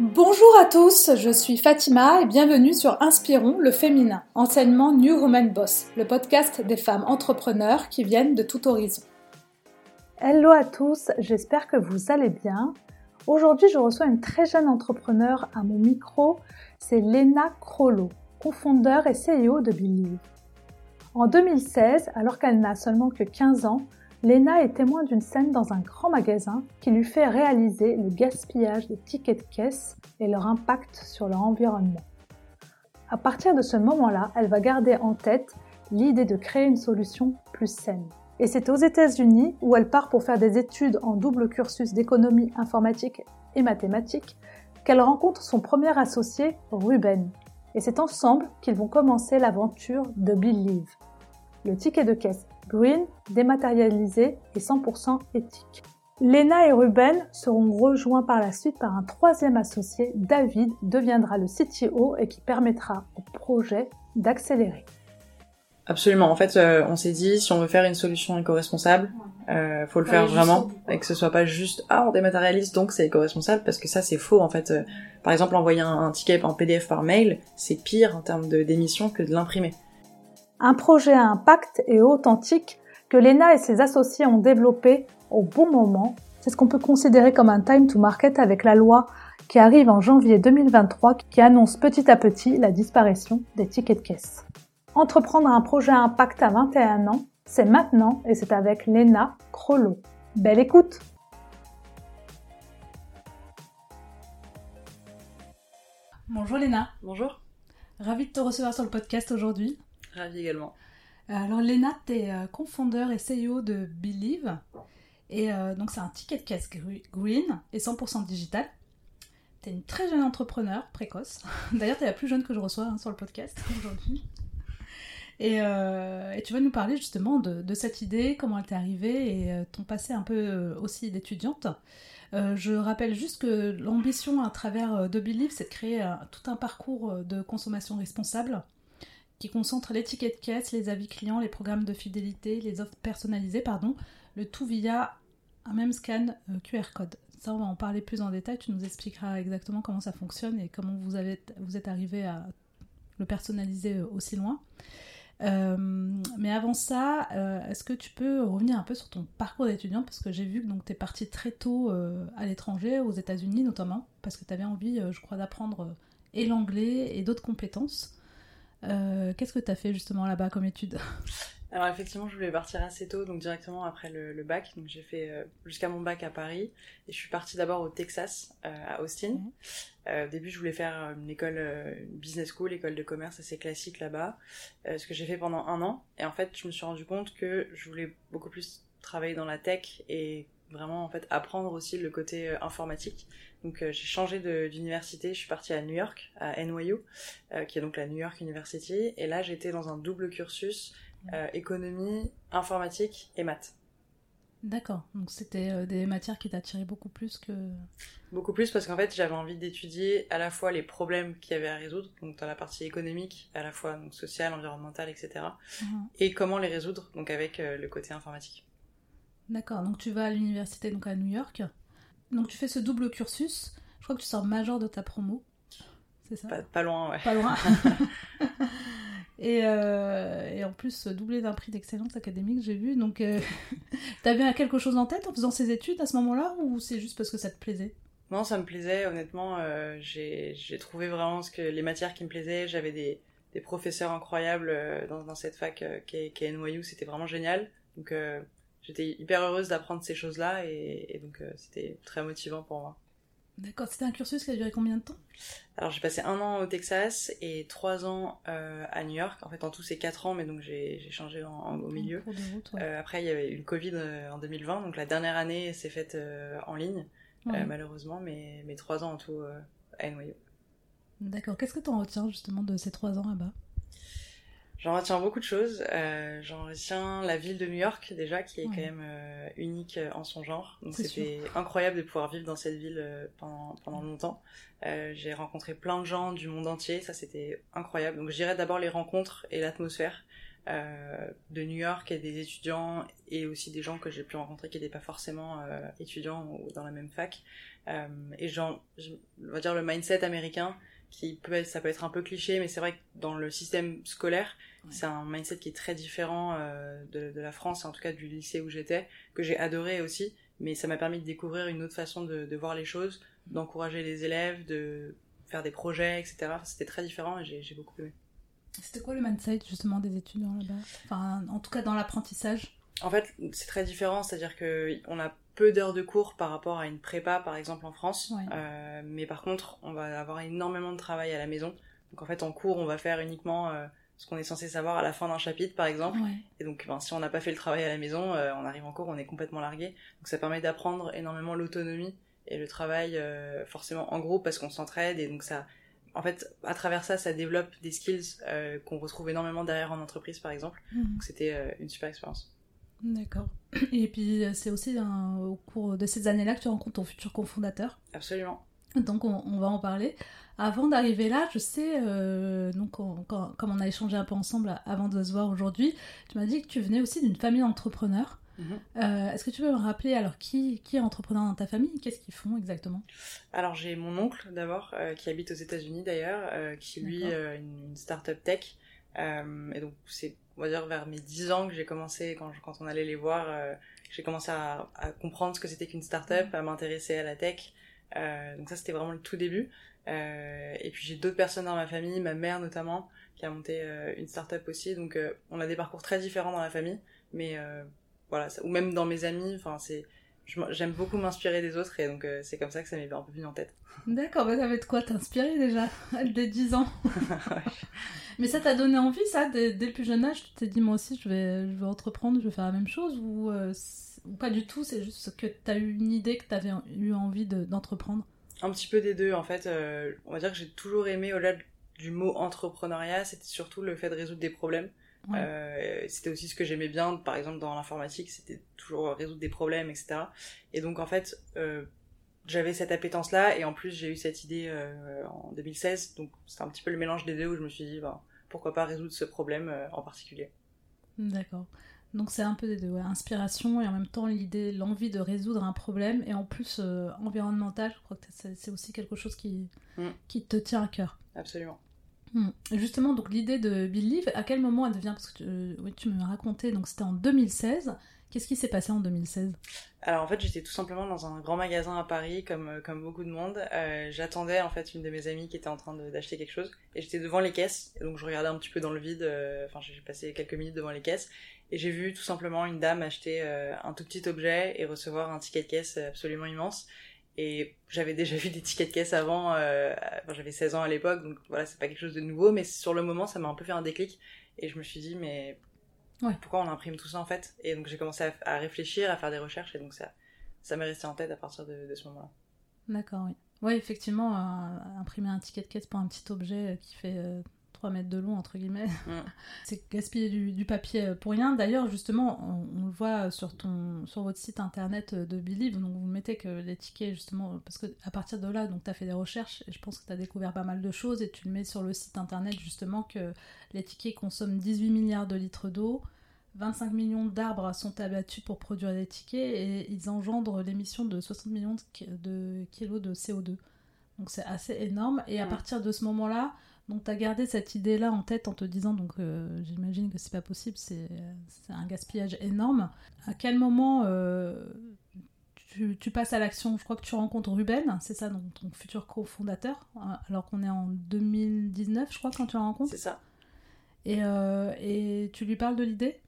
Bonjour à tous, je suis Fatima et bienvenue sur Inspirons le féminin, enseignement New Woman Boss, le podcast des femmes entrepreneurs qui viennent de tout horizon. Hello à tous, j'espère que vous allez bien. Aujourd'hui, je reçois une très jeune entrepreneur à mon micro, c'est Lena Crollo, cofondeur et CEO de Believe. En 2016, alors qu'elle n'a seulement que 15 ans, Lena est témoin d'une scène dans un grand magasin qui lui fait réaliser le gaspillage des tickets de caisse et leur impact sur leur environnement. À partir de ce moment-là, elle va garder en tête l'idée de créer une solution plus saine. Et c'est aux États-Unis où elle part pour faire des études en double cursus d'économie informatique et mathématiques qu'elle rencontre son premier associé, Ruben. Et c'est ensemble qu'ils vont commencer l'aventure de Believe, le ticket de caisse green, dématérialisé et 100% éthique. Lena et Ruben seront rejoints par la suite par un troisième associé, David, deviendra le CTO et qui permettra au projet d'accélérer. Absolument. En fait, euh, on s'est dit, si on veut faire une solution éco-responsable, euh, faut le faire vraiment, et que ce soit pas juste ah on dématérialise donc c'est éco-responsable, parce que ça c'est faux en fait. Euh, par exemple, envoyer un, un, ticket en PDF par mail, c'est pire en termes d'émissions que de l'imprimer un projet à impact et authentique que Lena et ses associés ont développé au bon moment. C'est ce qu'on peut considérer comme un time to market avec la loi qui arrive en janvier 2023 qui annonce petit à petit la disparition des tickets de caisse. Entreprendre un projet à impact à 21 ans, c'est maintenant et c'est avec Lena Crollo. Belle écoute Bonjour Léna. Bonjour. Ravie de te recevoir sur le podcast aujourd'hui. Ravi également. Euh, alors Léna, tu es euh, confondeur et CEO de Believe. Et euh, donc c'est un ticket de caisse green et 100% digital. Tu es une très jeune entrepreneur, précoce. D'ailleurs, tu es la plus jeune que je reçois hein, sur le podcast aujourd'hui. Et, tu vas nous parler justement de, cette idée, comment elle t'est arrivée et ton passé un peu aussi d'étudiante. je rappelle juste que l'ambition à travers de Believe, c'est de créer tout un parcours de consommation responsable qui concentre l'étiquette caisse, les avis clients, les programmes de fidélité, les offres personnalisées, pardon, le tout via un même scan euh, QR code. Ça, on va en parler plus en détail. Tu nous expliqueras exactement comment ça fonctionne et comment vous, avez, vous êtes arrivé à le personnaliser euh, aussi loin. Euh, mais avant ça, est-ce que tu peux revenir un peu sur ton parcours d'étudiante Parce que j'ai vu que tu es partie très tôt à l'étranger, aux États-Unis notamment, parce que tu avais envie, je crois, d'apprendre et l'anglais et d'autres compétences. Euh, qu'est-ce que tu as fait justement là-bas comme étude? Alors effectivement, je voulais partir assez tôt, donc directement après le, bac. Donc j'ai fait euh, jusqu'à mon bac à Paris et je suis partie d'abord au Texas, euh, à Austin. au début, je voulais faire une école, une business school, école de commerce assez classique là-bas, ce que j'ai fait pendant un an. Et en fait, je me suis rendu compte que je voulais beaucoup plus travailler dans la tech et vraiment en fait apprendre aussi le côté euh, informatique. Donc euh, j'ai changé d'université, je suis partie à New York, à NYU, euh, qui est donc la New York University, et là j'étais dans un double cursus économie, informatique et maths. D'accord, donc c'était des matières qui t'attiraient beaucoup plus que... Beaucoup plus parce qu'en fait j'avais envie d'étudier à la fois les problèmes qu'il y avait à résoudre, donc dans la partie économique, à la fois donc sociale, environnementale, etc. Mhm. Et comment les résoudre, donc avec le côté informatique. D'accord, donc tu vas à l'université donc à New York. Donc tu fais ce double cursus. Je crois que tu sors major de ta promo. C'est ça? Pas, loin, ouais. Pas loin. Euh, et, en plus, doublé d'un prix d'excellence académique, j'ai vu. Donc, euh, t'avais quelque chose en tête en faisant ces études à ce moment-là ou c'est juste parce que ça te plaisait? Non, ça me plaisait. Honnêtement, euh, j'ai trouvé vraiment ce que les matières qui me plaisaient. J'avais des, professeurs incroyables dans, cette fac qui est, qui, est, NYU. C'était vraiment génial. Donc, j'étais hyper heureuse d'apprendre ces choses-là et, donc euh, c'était très motivant pour moi. D'accord, c'était un cursus qui a duré combien de temps? Alors j'ai passé un an au Texas et trois ans euh, à New York. En fait en tout c'est quatre ans mais donc j'ai changé au milieu. Euh, après il y avait eu le Covid en 2020 donc la dernière année s'est faite en ligne malheureusement mais, mais trois ans en tout à NYU. D'accord, qu'est-ce que tu en retiens justement de ces trois ans là-bas? J'en retiens beaucoup de choses. Euh, J'en retiens la ville de New York déjà, qui est quand même euh, unique euh, en son genre. Donc c'était incroyable de pouvoir vivre dans cette ville euh, pendant, pendant longtemps. Euh, J'ai rencontré plein de gens du monde entier, ça c'était incroyable. Donc je dirais d'abord les rencontres et l'atmosphère. de New York et des étudiants et aussi des gens que j'ai pu rencontrer qui n'étaient pas forcément étudiants ou dans la même fac. et genre, on va dire le mindset américain, qui peut être, ça peut être un peu cliché, mais c'est vrai que dans le système scolaire, c'est un mindset qui est très différent de, de, la France, en tout cas du lycée où j'étais, que j'ai adoré aussi, mais ça m'a permis de découvrir une autre façon de, de voir les choses, d'encourager les élèves, de faire des projets, etc. C'était très différent et j'ai beaucoup aimé. C'était quoi le mindset justement des étudiants là-bas? Enfin, en tout cas dans l'apprentissage? En fait, c'est très différent, c'est-à-dire qu'on a peu d'heures de cours par rapport à une prépa par exemple en France, euh, mais par contre, on va avoir énormément de travail à la maison. Donc en fait, en cours, on va faire uniquement euh, ce qu'on est censé savoir à la fin d'un chapitre par exemple. Et donc, ben, si on n'a pas fait le travail à la maison, euh, on arrive en cours, on est complètement largué. Donc ça permet d'apprendre énormément l'autonomie et le travail euh, forcément en groupe parce qu'on s'entraide et donc ça en fait à travers ça ça développe des skills euh, qu'on retrouve énormément derrière en entreprise par exemple mhm. donc c'était une super expérience d'accord et puis c'est aussi au cours de ces années là que tu rencontres ton futur cofondateur absolument donc on, va en parler avant d'arriver là je sais donc comme on a échangé un peu ensemble avant de se voir aujourd'hui tu m'as dit que tu venais aussi d'une famille d'entrepreneurs Mhm. Euh, est-ce que tu peux me rappeler alors qui, qui est entrepreneur dans ta famille? Qu'est-ce qu'ils font exactement? Alors j'ai mon oncle d'abord euh, qui habite aux États-Unis d'ailleurs, euh, qui lui une, une start-up tech. et donc c'est on va dire vers mes 10 ans que j'ai commencé quand, quand on allait les voir, j'ai commencé à, à, comprendre ce que c'était qu'une start-up, mhm. à m'intéresser à la tech. Donc ça c'était vraiment le tout début. et puis j'ai d'autres personnes dans ma famille, ma mère notamment, qui a monté une start-up aussi. Donc on a des parcours très différents dans la famille, mais voilà, ou même dans mes amis, enfin c'est j'aime beaucoup m'inspirer des autres et donc euh, c'est comme ça que ça m'est un peu venu en tête. D'accord, bah ça de quoi t'inspirer déjà dès 10 ans? Mais ça t'a donné envie ça dès, le plus jeune âge? Tu t'es dit moi aussi je vais, je vais entreprendre, je vais faire la même chose ou, pas du tout C'est juste que t'as eu une idée que t'avais eu envie d'entreprendre Un petit peu des deux en fait. Euh, on va dire que j'ai toujours aimé au-delà du mot entrepreneuriat, c'était surtout le fait de résoudre des problèmes. Euh, c'était aussi ce que j'aimais bien, par exemple dans l'informatique, c'était toujours résoudre des problèmes, etc. Et donc en fait, euh, j'avais cette appétence-là, et en plus j'ai eu cette idée en 2016, donc c'était un petit peu le mélange des deux où je me suis dit, bah, pourquoi pas résoudre ce problème en particulier. D'accord. Donc c'est un peu des deux, inspiration et en même temps l'idée, l'envie de résoudre un problème et en plus euh, environnemental, je crois que c'est aussi quelque chose qui, mm. qui te tient à cœur. Absolument. Hmm. Justement, donc l'idée de Believe, à quel moment elle devient Parce que tu, euh, oui, tu me racontais, donc c'était en 2016. Qu'est-ce qui s'est passé en 2016 Alors en fait, j'étais tout simplement dans un grand magasin à Paris, comme, euh, comme beaucoup de monde. Euh, j'attendais en fait une de mes amies qui était en train d'acheter quelque chose, et j'étais devant les caisses. Et donc je regardais un petit peu dans le vide. Enfin, j'ai passé quelques minutes devant les caisses, et j'ai vu tout simplement une dame acheter un tout petit objet et recevoir un ticket de caisse absolument immense. Et j'avais déjà vu des tickets de caisse avant, euh, j'avais 16 ans à l'époque, donc voilà, c'est pas quelque chose de nouveau, mais sur le moment, ça m'a un peu fait un déclic. Et je me suis dit, mais ouais. pourquoi on imprime tout ça en fait? Et donc j'ai commencé à, réfléchir, à faire des recherches, et donc ça, ça m'est resté en tête à partir de, ce moment-là. D'accord, oui. Oui, effectivement, euh, imprimer un ticket de caisse pour un petit objet qui fait euh, mètres de long, entre guillemets. Mm. c'est gaspiller du, papier pour rien. D'ailleurs, justement, on, le voit sur, ton, sur votre site internet de Believe, donc vous mettez que les tickets, justement, parce que à partir de là, donc tu as fait des recherches et je pense que tu as découvert pas mal de choses et tu le mets sur le site internet, justement, que les tickets consomment 18 milliards de litres d'eau. 25 millions d'arbres sont abattus pour produire des tickets et ils engendrent l'émission de 60 millions de, kilos de CO2. Donc c'est assez énorme. Et à mm. partir de ce moment-là, donc tu as gardé cette idée-là en tête en te disant, donc euh, j'imagine que c'est pas possible, c'est un gaspillage énorme. À quel moment euh, tu, passes à l'action? Je crois que tu rencontres Ruben, c'est ça, donc ton futur cofondateur, hein, alors qu'on est en 2019, je crois, quand tu le rencontres C'est ça. Et, euh, et tu lui parles de l'idée?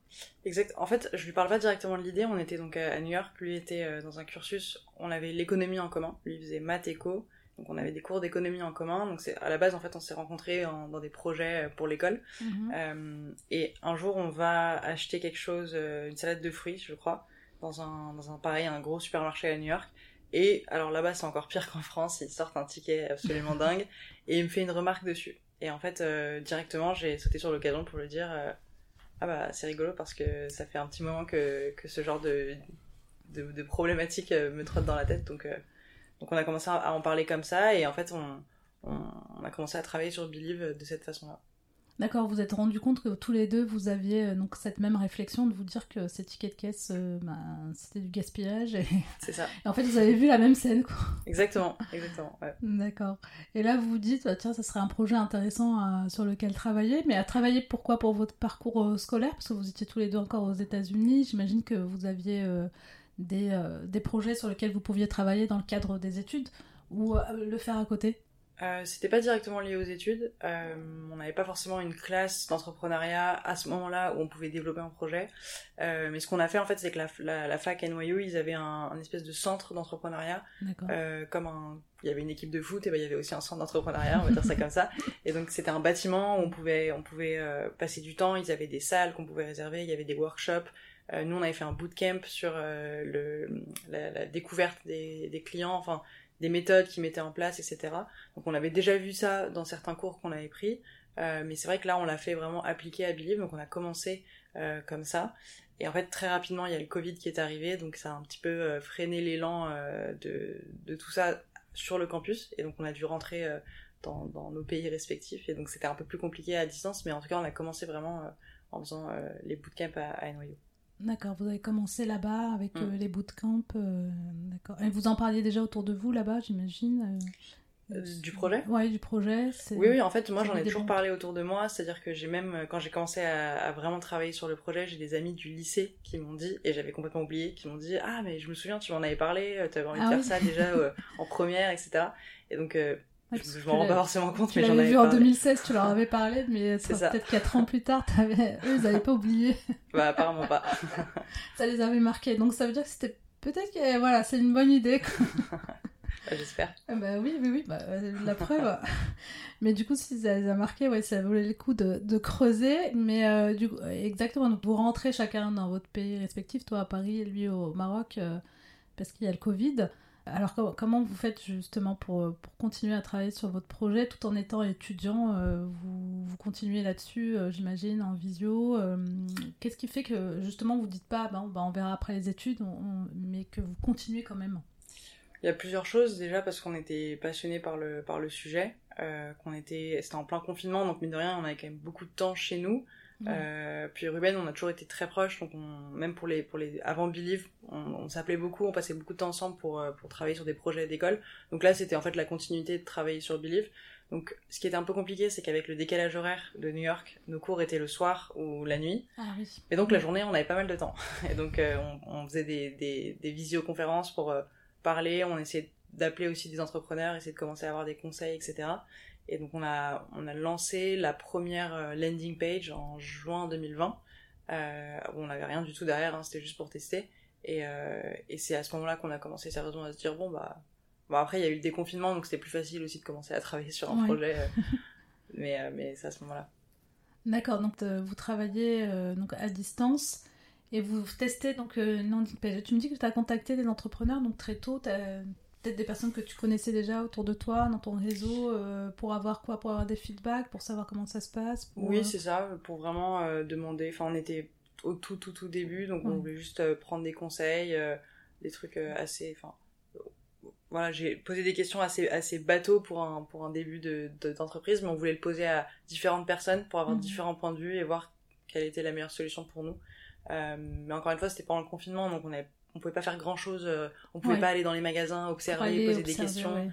Exact. En fait, je lui parle pas directement de l'idée. On était donc à New York. Lui était dans un cursus. On avait l'économie en commun. Lui faisait maths éco. Donc on avait des cours d'économie en commun. Donc c'est à la base en fait on s'est rencontrés dans des projets pour l'école. Mhm. Euh, et un jour on va acheter quelque chose, euh, une salade de fruits je crois, dans un dans un pareil un gros supermarché à New York. Et alors là-bas c'est encore pire qu'en France. Ils sortent un ticket absolument dingue et il me fait une remarque dessus. Et en fait euh, directement j'ai sauté sur l'occasion pour lui dire ah bah c'est rigolo parce que ça fait un petit moment que que ce genre de de, de problématiques me trotte dans la tête donc donc on a commencé à en parler comme ça et en fait on, on, a commencé à travailler sur Believe de cette façon-là. D'accord, vous êtes rendu compte que tous les deux, vous aviez euh, donc cette même réflexion de vous dire que ces tickets de caisse, euh, ben, c'était du gaspillage. Et... C'est ça. et en fait, vous avez vu la même scène, quoi. Exactement, exactement. Ouais. D'accord. Et là, vous vous dites, bah, tiens, ça serait un projet intéressant à- sur lequel travailler. Mais à travailler pourquoi Pour votre parcours euh, scolaire? Parce que vous étiez tous les deux encore aux États-Unis. J'imagine que vous aviez euh, des, euh, des projets sur lesquels vous pouviez travailler dans le cadre des études ou euh, le faire à côté. Euh, C'était pas directement lié aux études. Euh, on n'avait pas forcément une classe d'entrepreneuriat à ce moment-là où on pouvait développer un projet. Mais ce qu'on a fait en fait, c'est que la, la, la fac NYU, ils avaient un, un espèce de centre d'entrepreneuriat comme un, il y avait une équipe de foot et ben il y avait aussi un centre d'entrepreneuriat, on va dire ça comme ça. Et donc c'était un bâtiment où on pouvait, on pouvait passer du temps. Ils avaient des salles qu'on pouvait réserver, il y avait des workshops. Euh, nous on avait fait un bootcamp sur euh, le, la, la découverte des, des clients, enfin des méthodes qu'ils mettaient en place, etc. Donc on avait déjà vu ça dans certains cours qu'on avait pris. Euh, mais c'est vrai que là on l'a fait vraiment appliquer à Believe, donc on a commencé euh, comme ça. Et en fait, très rapidement, il y a le Covid qui est arrivé, donc ça a un petit peu euh, freiné l'élan de, de tout ça sur le campus. Et donc, on a dû rentrer dans, dans nos pays respectifs. Et donc, c'était un peu plus compliqué à distance, mais en tout cas, on a commencé vraiment en faisant les bootcamps à, à. D'accord, vous avez commencé là-bas avec Mm. euh, les bootcamps. euh, D'accord. Et vous en parliez déjà autour de vous là-bas, j'imagine euh, du projet? Ouais, du projet. Oui, oui, en fait, moi j'en ai toujours parlé autour de moi, c'est-à-dire que j'ai même, quand j'ai commencé à, à vraiment travailler sur le projet, j'ai des amis du lycée qui m'ont dit, et j'avais complètement oublié, qui m'ont dit Ah, mais je me souviens, tu m'en avais parlé, tu avais envie Ah de faire oui. ça déjà euh, en première, etc. Et donc, euh, Ouais, je, m'en tu rends pas forcément compte, Tu mais j'en avais vu en parlé. 2016, tu leur avais parlé, mais peut-être 4 ans plus tard, eux, ils n'avaient pas oublié. Bah, apparemment pas. Ça les avait marqués. Donc ça veut dire que c'était peut-être que voilà, c'est une bonne idée. Bah, J'espère. Ah bah oui, oui, oui, bah, euh, la preuve. mais du coup, si ça les a marqués, ouais, ça valait le coup de, de creuser. Mais euh, du coup, exactement, donc vous rentrez chacun dans votre pays respectif, toi à Paris et lui au Maroc, euh, parce qu'il y a le Covid. Alors com- comment vous faites justement pour, pour continuer à travailler sur votre projet tout en étant étudiant euh, vous, vous continuez là-dessus, euh, j'imagine, en visio. euh, Qu'est-ce qui fait que justement vous dites pas, bah, on verra après les études, mais que vous continuez quand même? Il y a plusieurs choses déjà parce qu'on était passionnés par le par le sujet, euh, qu'on était c'était en plein confinement donc mine de rien on avait quand même beaucoup de temps chez nous. Euh, puis Ruben on a toujours été très proches donc on, même pour les pour les avant Believe on, on s'appelait beaucoup, on passait beaucoup de temps ensemble pour euh, pour travailler sur des projets d'école. Donc là c'était en fait la continuité de travailler sur Believe. Donc ce qui était un peu compliqué c'est qu'avec le décalage horaire de New York, nos cours étaient le soir ou la nuit. Ah oui. Et donc la journée, on avait pas mal de temps. Et donc euh, on, on faisait des, des, des visioconférences pour euh, parler, on essayait d'appeler aussi des entrepreneurs, essayer de commencer à avoir des conseils, etc. Et donc on a, on a lancé la première euh, landing page en juin 2020. Euh, on n'avait rien du tout derrière, hein, c'était juste pour tester. Et, euh, et c'est à ce moment-là qu'on a commencé sérieusement à se dire, bon bah... Bon après il y a eu le déconfinement, donc c'était plus facile aussi de commencer à travailler sur un Ouais. projet. euh, mais mais c'est à ce moment-là. D'accord, donc vous travaillez donc à distance et vous testez donc une landing page. Tu me dis que tu as contacté des entrepreneurs donc très tôt, peut-être des personnes que tu connaissais déjà autour de toi, dans ton réseau, euh, pour avoir quoi? Pour avoir des feedbacks, pour savoir comment ça se passe pour, Oui, euh, c'est ça, pour vraiment euh, demander. Enfin, on était au tout, tout, tout début, donc Ouais. on voulait juste euh, prendre des conseils, des trucs assez. Enfin, voilà, j'ai posé des questions assez, assez bateaux pour un, pour un début de, de- d'entreprise, mais on voulait le poser à différentes personnes pour avoir Mhm. différents points de vue et voir quelle était la meilleure solution pour nous. Mais encore une fois, c'était pendant le confinement, donc on avait, on pouvait pas faire grand chose. on pouvait Ouais. pas aller dans les magasins, observer, aller poser des questions. ouais,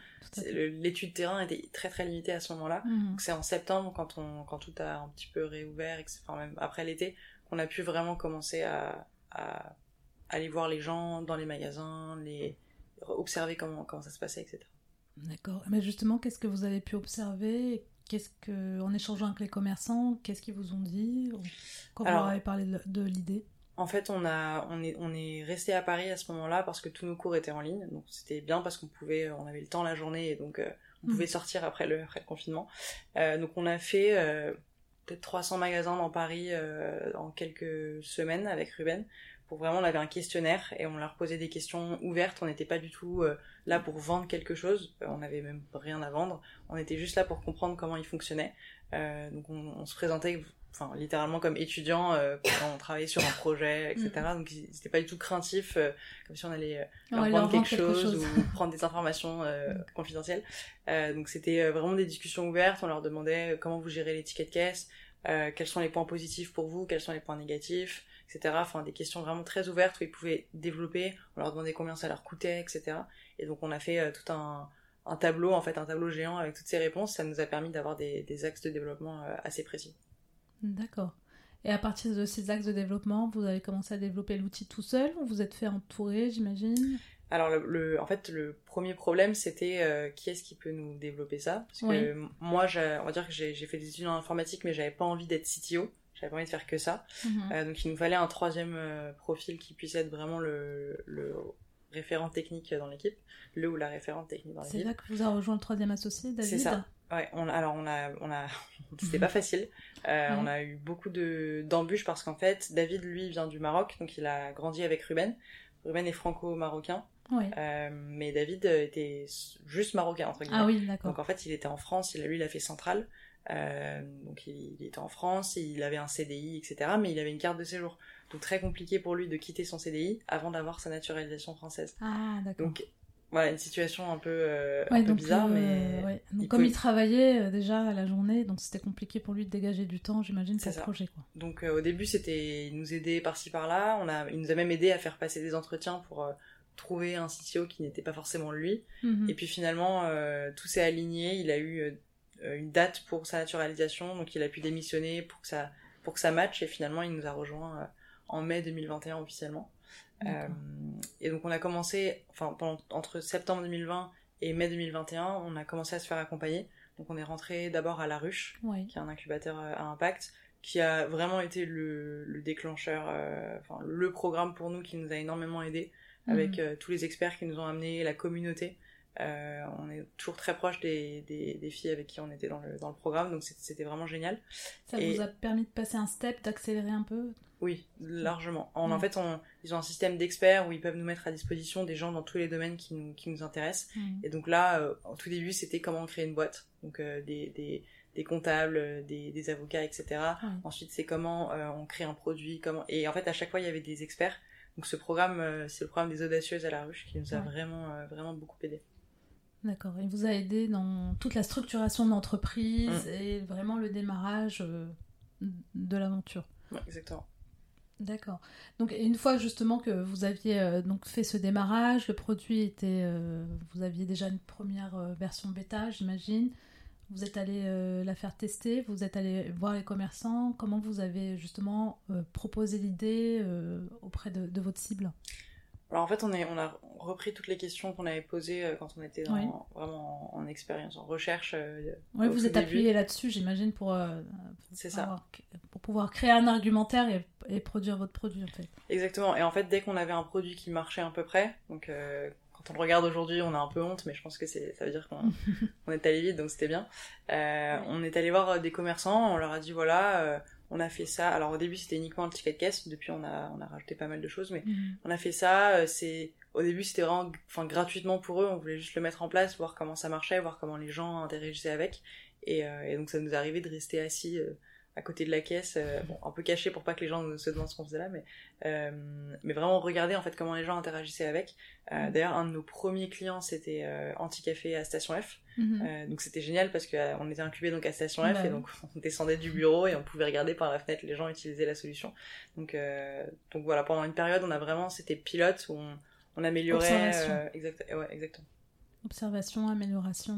L'étude terrain était très très limitée à ce moment-là. Mhm. C'est en septembre, quand, on, quand tout a un petit peu réouvert, et enfin même après l'été, qu'on a pu vraiment commencer à, à aller voir les gens dans les magasins, les observer comment, comment ça se passait, etc. D'accord. Mais justement, qu'est-ce que vous avez pu observer? Qu'est-ce que, en échangeant avec les commerçants, qu'est-ce qu'ils vous ont dit? Quand Alors- vous leur avez parlé de l'idée? En fait, on, a, on, est, on est resté à Paris à ce moment-là parce que tous nos cours étaient en ligne. Donc c'était bien parce qu'on pouvait, on avait le temps la journée et donc euh, on pouvait sortir après le, après le confinement. Euh, donc on a fait euh, peut-être 300 magasins dans Paris en quelques semaines avec Ruben. Pour vraiment, on avait un questionnaire et on leur posait des questions ouvertes. On n'était pas du tout là pour vendre quelque chose. On n'avait même rien à vendre. On était juste là pour comprendre comment ils fonctionnaient. Donc on, on se présentait enfin littéralement comme étudiants euh, quand on travaillait sur un projet etc donc ils- c'était pas du tout craintif euh, comme si on allait euh, leur Ouais, vendre leur vendre quelque, chose, ou prendre des informations euh, confidentielles Euh, donc c'était euh, vraiment des discussions ouvertes on leur demandait comment vous gérez les tickets de caisse quels sont les points positifs pour vous, quels sont les points négatifs, etc. Enfin, des questions vraiment très ouvertes où ils pouvaient développer. On leur demandait combien ça leur coûtait, etc. Et donc, on a fait tout un, un, tableau, en fait, un tableau géant avec toutes ces réponses. Ça nous a permis d'avoir des, des, axes de développement assez précis. D'accord. Et à partir de ces axes de développement, vous avez commencé à développer l'outil tout seul ou vous êtes fait entourer, j'imagine? Alors, le, en fait, le premier problème, c'était euh, qui est-ce qui peut nous développer ça? Parce que moi, on va dire que j'ai fait des études en informatique, mais j'avais pas envie d'être CTO. J'avais pas envie de faire que ça. Mhm. Euh, donc, il nous fallait un troisième euh, profil qui puisse être vraiment le, le référent technique dans l'équipe, le ou la référente technique dans l'équipe. C'est là que vous avez rejoint le troisième associé, David C'est ça. Ouais, on, alors on a, on a, c'était pas facile. On a eu beaucoup de d'embûches parce qu'en fait, David lui vient du Maroc, donc il a grandi avec Ruben. Ruben est franco-marocain. Euh, mais David était juste marocain, entre guillemets. Ah oui, d'accord. Donc en fait, il était en France, il, lui, il a fait centrale. Euh, donc il, était en France, il avait un CDI, etc. Mais il avait une carte de séjour. Donc très compliqué pour lui de quitter son CDI avant d'avoir sa naturalisation française. Ah, d'accord. Donc voilà, une situation un peu, euh, un peu bizarre, mais... Donc, comme il travaillait déjà à la journée, donc c'était compliqué pour lui de dégager du temps, j'imagine, pour ce projet. Quoi. Donc au début, c'était il nous aider par-ci par-là. On a, il nous a même aidé à faire passer des entretiens pour trouver un CTO qui n'était pas forcément lui. Mhm. Et puis finalement, euh, tout s'est aligné. Il a eu euh, une date pour sa naturalisation, donc il a pu démissionner pour que ça, pour que ça matche. Et finalement, il nous a rejoint euh, en mai 2021 officiellement. et donc on a commencé, enfin entre septembre 2020 et mai 2021, on a commencé à se faire accompagner. Donc on est rentré d'abord à La Ruche, qui est un incubateur à impact, qui a vraiment été le, le déclencheur, enfin le programme pour nous qui nous a énormément aidé avec mhm. euh, tous les experts qui nous ont amené, la communauté. Euh, on est toujours très proche des, des, filles avec qui on était dans le, dans le programme, donc c'était vraiment génial. Ça vous a permis de passer un step, d'accélérer un peu? Oui, largement. En, fait, on, ils ont un système d'experts où ils peuvent nous mettre à disposition des gens dans tous les domaines qui nous, qui nous intéressent. Et donc là, euh, au tout début, c'était comment créer une boîte. Donc des, des, des, comptables, des, des avocats, etc. Ensuite, c'est comment on crée un produit. comment Et en fait, à chaque fois, il y avait des experts donc ce programme, euh, c'est le programme des audacieuses à la ruche qui nous a vraiment, euh, vraiment beaucoup aidé. D'accord. Il vous a aidé dans toute la structuration de l'entreprise mm. et vraiment le démarrage euh, de l'aventure. Oui, exactement. D'accord. Donc une fois justement que vous aviez donc fait ce démarrage, le produit était, vous aviez déjà une première version bêta, j'imagine. Vous êtes allé euh, la faire tester, vous êtes allé voir les commerçants. Comment vous avez justement euh, proposé l'idée euh, auprès de, votre cible? Alors en fait, on, est, on a repris toutes les questions qu'on avait posées quand on était vraiment en, expérience, en recherche. oui, vous êtes appuyé là-dessus, j'imagine, pour, pour pouvoir créer un argumentaire et, et, produire votre produit en fait. Exactement. Et en fait, dès qu'on avait un produit qui marchait à peu près, donc quand on le regarde aujourd'hui, on a un peu honte, mais je pense que c'est, ça veut dire qu'on est allé vite, donc c'était bien. Euh, on est allé voir euh, des commerçants, on leur a dit voilà, euh, on a fait ça. Alors au début c'était uniquement le ticket de caisse, depuis on a, on a rajouté pas mal de choses, mais mhm. on a fait ça. c'est au début c'était vraiment, enfin gratuitement pour eux, on voulait juste le mettre en place, voir comment ça marchait, voir comment les gens interagissaient avec, et, et donc ça nous arrivé de rester assis à côté de la caisse, euh, bon, un peu caché pour pas que les gens se demandent ce qu'on faisait là, mais, euh, mais vraiment regarder en fait comment les gens interagissaient avec. Euh, mm. D'ailleurs, un de nos premiers clients c'était Anti-Café à Station F, mm-hmm. donc c'était génial parce qu'on était incubé donc à Station F bah et donc on descendait du bureau et on pouvait regarder par la fenêtre les gens utiliser la solution. Donc, donc voilà, pendant une période on a vraiment, c'était pilote où on, on améliorait. Observation. Exact, ouais, exactement. Observation, amélioration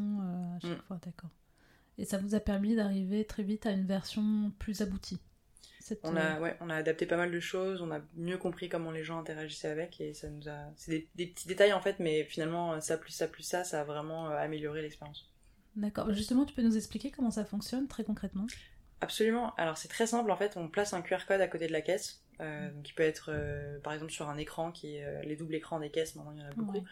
à chaque mm. fois, d'accord. Et ça vous a permis d'arriver très vite à une version plus aboutie. On, a, euh, ouais, on a adapté pas mal de choses, on a mieux compris comment les gens interagissaient avec et ça nous a. C'est des, petits détails en fait, mais finalement, ça plus ça plus ça, ça a vraiment euh, amélioré l'expérience. D'accord. Justement, tu peux nous expliquer comment ça fonctionne très concrètement? Absolument. Alors c'est très simple en fait, on place un QR code à côté de la caisse, euh, mm. qui peut être par exemple sur un écran qui est les doubles écrans des caisses, maintenant il y en a beaucoup.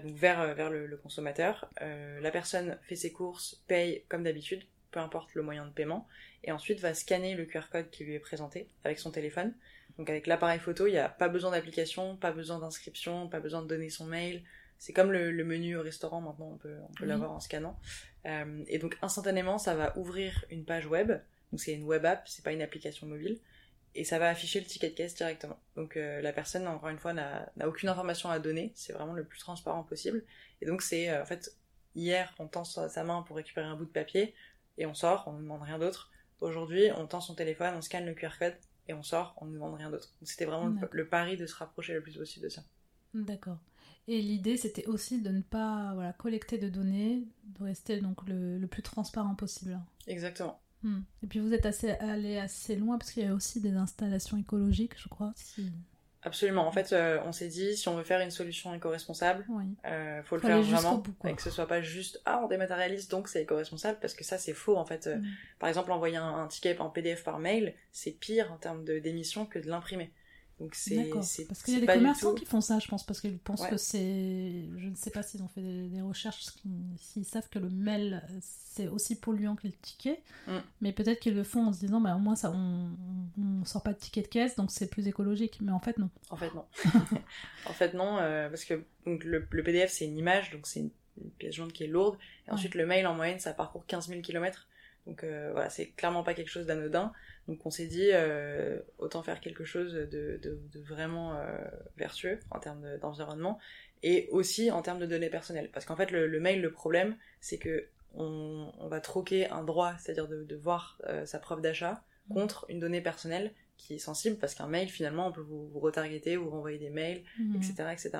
Donc vers, euh, vers le, consommateur. Euh, la personne fait ses courses, paye comme d'habitude, peu importe le moyen de paiement, et ensuite va scanner le QR code qui lui est présenté avec son téléphone. Donc avec l'appareil photo, il n'y a pas besoin d'application, pas besoin d'inscription, pas besoin de donner son mail. C'est comme le, menu au restaurant maintenant, on peut, on peut l'avoir en scannant. et donc instantanément, ça va ouvrir une page web. Donc c'est une web app, c'est pas une application mobile et ça va afficher le ticket de caisse directement. Donc euh, la personne, encore une fois, n'a aucune information à donner, c'est vraiment le plus transparent possible. Et donc c'est, euh, en fait, hier, on tend sa, main pour récupérer un bout de papier, et on sort, on ne demande rien d'autre. Aujourd'hui, on tend son téléphone, on scanne le QR code et on sort, on ne demande rien d'autre. C'était vraiment le, pari de se rapprocher le plus possible de ça. D'accord. Et l'idée, c'était aussi de ne pas voilà, collecter de données, de rester donc le, plus transparent possible. Exactement. Hmm. Et puis vous êtes assez, allé assez loin parce qu'il y a aussi des installations écologiques, je crois. Absolument. En fait, euh, on s'est dit, si on veut faire une solution éco-responsable, il euh, faut le faire vraiment et que ce soit pas juste ah on dématérialise donc c'est éco-responsable parce que ça c'est faux en fait. Euh, hmm. Par exemple, envoyer un, un, ticket en PDF par mail, c'est pire en termes d'émissions que de l'imprimer. Donc c'est parce qu'il y a des commerçants qui font ça, je pense, parce qu'ils pensent que c'est, je ne sais pas s'ils ont fait des, recherches, s'ils savent que le mail c'est aussi polluant que le ticket, mm. mais peut-être qu'ils le font en se disant, bah au moins ça, on, on sort pas de ticket de caisse, donc c'est plus écologique. Mais en fait non. En fait non. en fait non, euh, parce que donc le, PDF c'est une image, donc c'est une, pièce jaune qui est lourde, et ensuite le mail en moyenne ça parcourt 15 000 km. Donc euh, voilà, c'est clairement pas quelque chose d'anodin. Donc on s'est dit, euh, autant faire quelque chose de, vraiment euh, vertueux en termes d'environnement et aussi en termes de données personnelles. Parce qu'en fait, le, mail, le problème, c'est que on, va troquer un droit, c'est-à-dire de, voir sa preuve d'achat, contre une donnée personnelle qui est sensible, parce qu'un mail, finalement, on peut vous, retargeter, vous renvoyer des mails, etc., mmh. etc.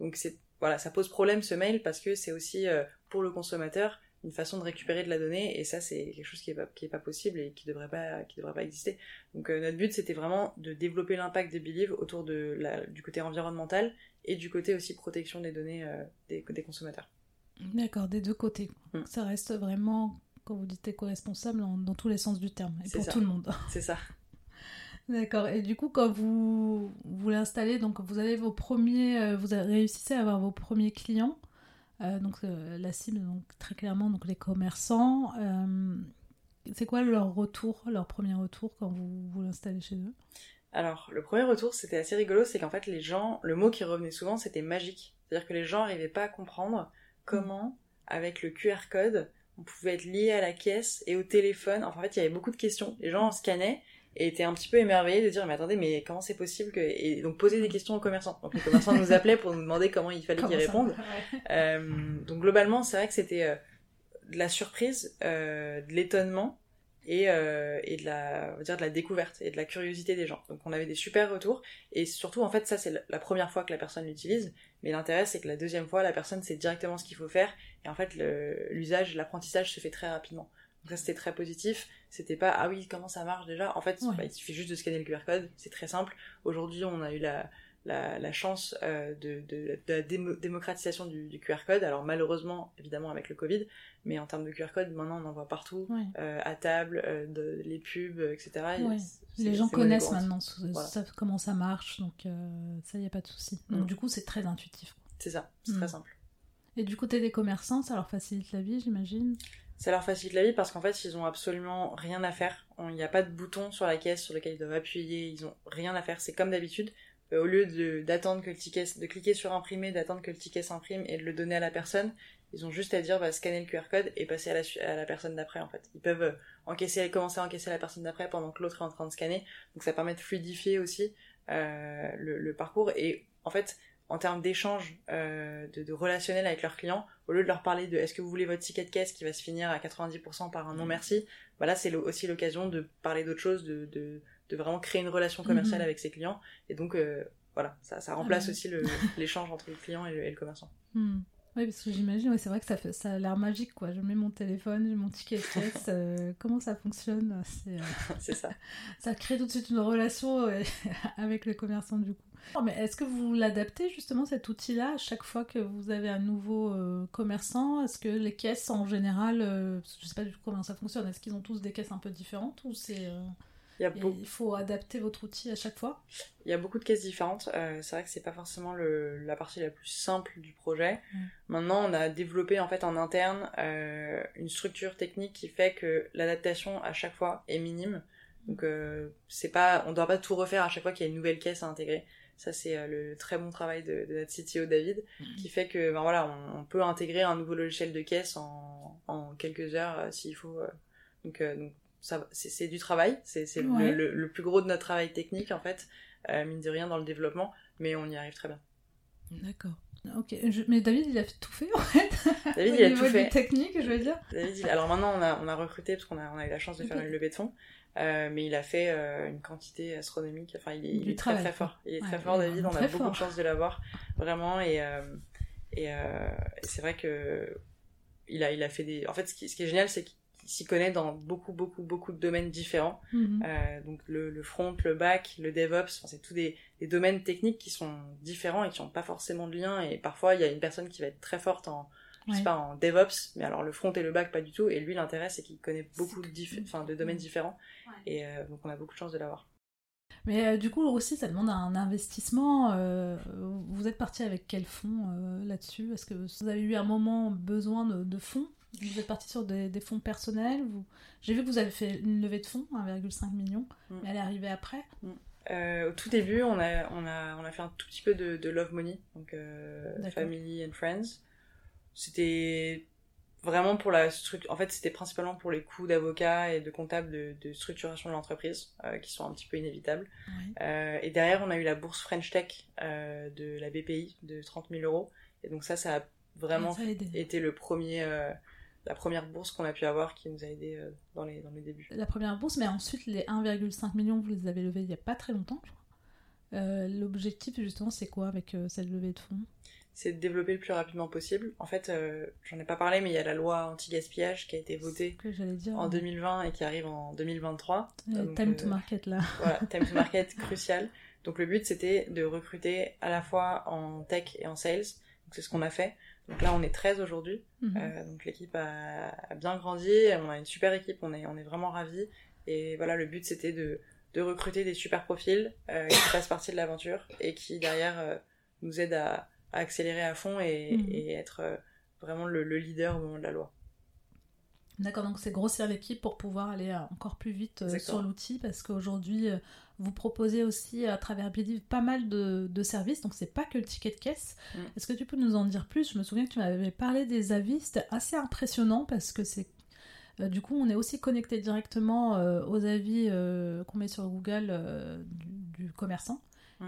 Donc c'est voilà, ça pose problème ce mail parce que c'est aussi pour le consommateur une façon de récupérer de la donnée et ça c'est quelque chose qui est pas qui est pas possible et qui devrait pas qui devrait pas exister donc euh, notre but c'était vraiment de développer l'impact des Believe autour de la, du côté environnemental et du côté aussi protection des données euh, des, des, consommateurs d'accord des deux côtés mm. ça reste vraiment quand vous dites éco-responsable dans tous les sens du terme et pour tout le monde c'est ça D'accord. Et du coup, quand vous vous l'installez, donc vous avez vos premiers, euh, vous réussissez à avoir vos premiers clients. Euh, donc euh, la cible, donc très clairement, donc les commerçants. Euh, c'est quoi leur retour, leur premier retour quand vous, vous l'installez chez eux? Alors, le premier retour, c'était assez rigolo, c'est qu'en fait, les gens, le mot qui revenait souvent, c'était magique. C'est-à-dire que les gens n'arrivaient pas à comprendre comment, avec le QR code, on pouvait être lié à la caisse et au téléphone. En fait, il y avait beaucoup de questions. Les gens scannaient et était un petit peu émerveillé de dire mais attendez mais comment c'est possible que et donc poser des questions aux commerçants. Donc les commerçants nous appelaient pour nous demander comment il fallait qu'ils répondent. euh, donc globalement c'est vrai que c'était euh, de la surprise euh, de l'étonnement et, et de la on va dire de la découverte et de la curiosité des gens. Donc on avait des super retours et surtout en fait ça c'est la première fois que la personne l'utilise. Mais l'intérêt c'est que la deuxième fois la personne sait directement ce qu'il faut faire et en fait l'usage l'apprentissage se fait très rapidement donc ça c'était très positif. C'était pas ah oui comment ça marche déjà? En fait bah, il suffit juste de scanner le QR code, c'est très simple. Aujourd'hui on a eu la, la, chance euh, de, de, la démocratisation du, QR code. Alors malheureusement évidemment avec le Covid, mais en termes de QR code maintenant on en voit partout, euh, à table, euh, de, les pubs, etc. Les gens connaissent maintenant, savent comment ça marche, donc ça y a pas de souci. Donc mm. du coup c'est très intuitif. C'est ça, c'est très mm. simple. Et du côté des commerçants, ça leur facilite la vie, j'imagine? Ça leur facilite la vie parce qu'en fait, ils ont absolument rien à faire. Il n'y a pas de bouton sur la caisse sur lequel ils doivent appuyer. Ils ont rien à faire. C'est comme d'habitude. Euh, au lieu d'attendre que le ticket, de cliquer sur imprimer, d'attendre que le ticket s'imprime et de le donner à la personne, ils ont juste à dire bah, scanner le QR code et passer à la, à la personne d'après en fait. Ils peuvent euh, encaisser, commencer à encaisser la personne d'après pendant que l'autre est en train de scanner. Donc ça permet de fluidifier aussi euh, le, parcours et en fait en termes d'échange euh, de, relationnel avec leurs clients, au lieu de leur parler de est-ce que vous voulez votre ticket de caisse qui va se finir à 90% par un non merci, voilà c'est aussi l'occasion de parler d'autre chose, de, de, de, vraiment créer une relation commerciale mhm. avec ses clients. Et donc euh, voilà, ça, ça remplace ah aussi l'échange entre le client et le, commerçant. Hmm. Oui, parce que j'imagine, ouais, c'est vrai que ça, fait, ça a l'air magique, quoi. Je mets mon téléphone, j'ai mon ticket de caisse, euh, comment ça fonctionne? C'est ça. ça crée tout de suite une relation avec le commerçant, du coup. Mais est-ce que vous l'adaptez justement cet outil-là à chaque fois que vous avez un nouveau euh, commerçant? Est-ce que les caisses en général, euh, je sais pas du tout comment ça fonctionne, est-ce qu'ils ont tous des caisses un peu différentes ou c'est euh, il, faut adapter votre outil à chaque fois Il y a beaucoup de caisses différentes. c'est vrai que c'est pas forcément la partie la plus simple du projet. Maintenant, on a développé en fait en interne une structure technique qui fait que l'adaptation à chaque fois est minime. Donc c'est pas, on doit pas tout refaire à chaque fois qu'il y a une nouvelle caisse à intégrer. Ça, c'est euh, le très bon travail de, notre CTO David, mhm. qui fait que ben voilà, on, peut intégrer un nouveau logiciel de caisse en, en quelques heures euh, s'il faut. Euh. donc, c'est du travail, c'est le, le, plus gros de notre travail technique en fait, mine de rien dans le développement, mais on y arrive très bien. D'accord. Ok, mais David, il a tout fait en fait. David, il a tout fait. technique, je veux dire. David, alors maintenant, on a, on a recruté parce qu'on a, on a eu la chance de faire une levée de fonds. Euh, mais il a fait euh, une quantité astronomique. Enfin, il est, il est très très fort. Il est très fort, David. On a beaucoup de chance de l'avoir, vraiment. Et, euh, et, c'est vrai que il a, il a fait des. En fait, ce qui, ce qui est génial, c'est qu'il s'y connaît dans beaucoup, beaucoup, beaucoup de domaines différents. Mhm. donc le, le, front, le back, le DevOps, c'est tous des, des, domaines techniques qui sont différents et qui n'ont pas forcément de lien. Et parfois, il y a une personne qui va être très forte en je sais pas, en DevOps, mais alors le front et le back pas du tout. Et lui, l'intérêt, c'est qu'il connaît beaucoup de, de domaines mm. différents. Et euh, donc on a beaucoup de chance de l'avoir. Mais euh, du coup, aussi, ça demande un investissement. Euh, vous êtes parti avec quel fonds là-dessus? Est-ce que vous avez eu un moment besoin de, fonds? Vous êtes parti sur des, fonds personnels vous... J'ai vu que vous avez fait une levée de fonds, 1,5 million, mm. mais elle est arrivée après. Mm. au tout début, on a, on, a, on a fait un tout petit peu de, de Love Money, donc Family and Friends. C'était vraiment pour la structure. En fait, c'était principalement pour les coûts d'avocat et de comptable de, structuration de l'entreprise, euh, qui sont un petit peu inévitables. Euh, et derrière, on a eu la bourse French Tech euh, de la BPI de 30 000 euros. Et donc ça, ça a vraiment été le premier, la première bourse qu'on a pu avoir qui nous a aidé dans, les, dans les débuts. La première bourse, mais ensuite les 1,5 millions, vous les avez levés il n'y a pas très longtemps, L'objectif, justement, c'est quoi avec cette levée de fonds? C'est de développer le plus rapidement possible. En fait, euh, j'en ai pas parlé, mais il y a la loi anti-gaspillage qui a été votée en 2020 et qui arrive en 2023. time to euh, market là. voilà, time to market crucial. Donc le but c'était de recruter à la fois en tech et en sales. Donc c'est ce qu'on a fait. Donc là on est 13 aujourd'hui. Mhm. euh, donc l'équipe a, bien grandi. On a une super équipe. On est on est vraiment ravis. Et voilà le but c'était de de recruter des super profils euh, qui fassent partie de l'aventure et qui derrière euh, nous aident à à accélérer à fond et, mhm. être vraiment le, leader au moment de la loi. D'accord, donc c'est grossir l'équipe pour pouvoir aller euh, encore plus vite euh, sur l'outil parce qu'aujourd'hui vous proposez aussi à travers Believe pas mal de, services, donc c'est pas que le ticket de caisse. Mm. Est-ce que tu peux nous en dire plus? Je me souviens que tu m'avais parlé des avis, c'était assez impressionnant parce que c'est du coup, on est aussi connecté directement aux avis qu'on met sur Google du, commerçant.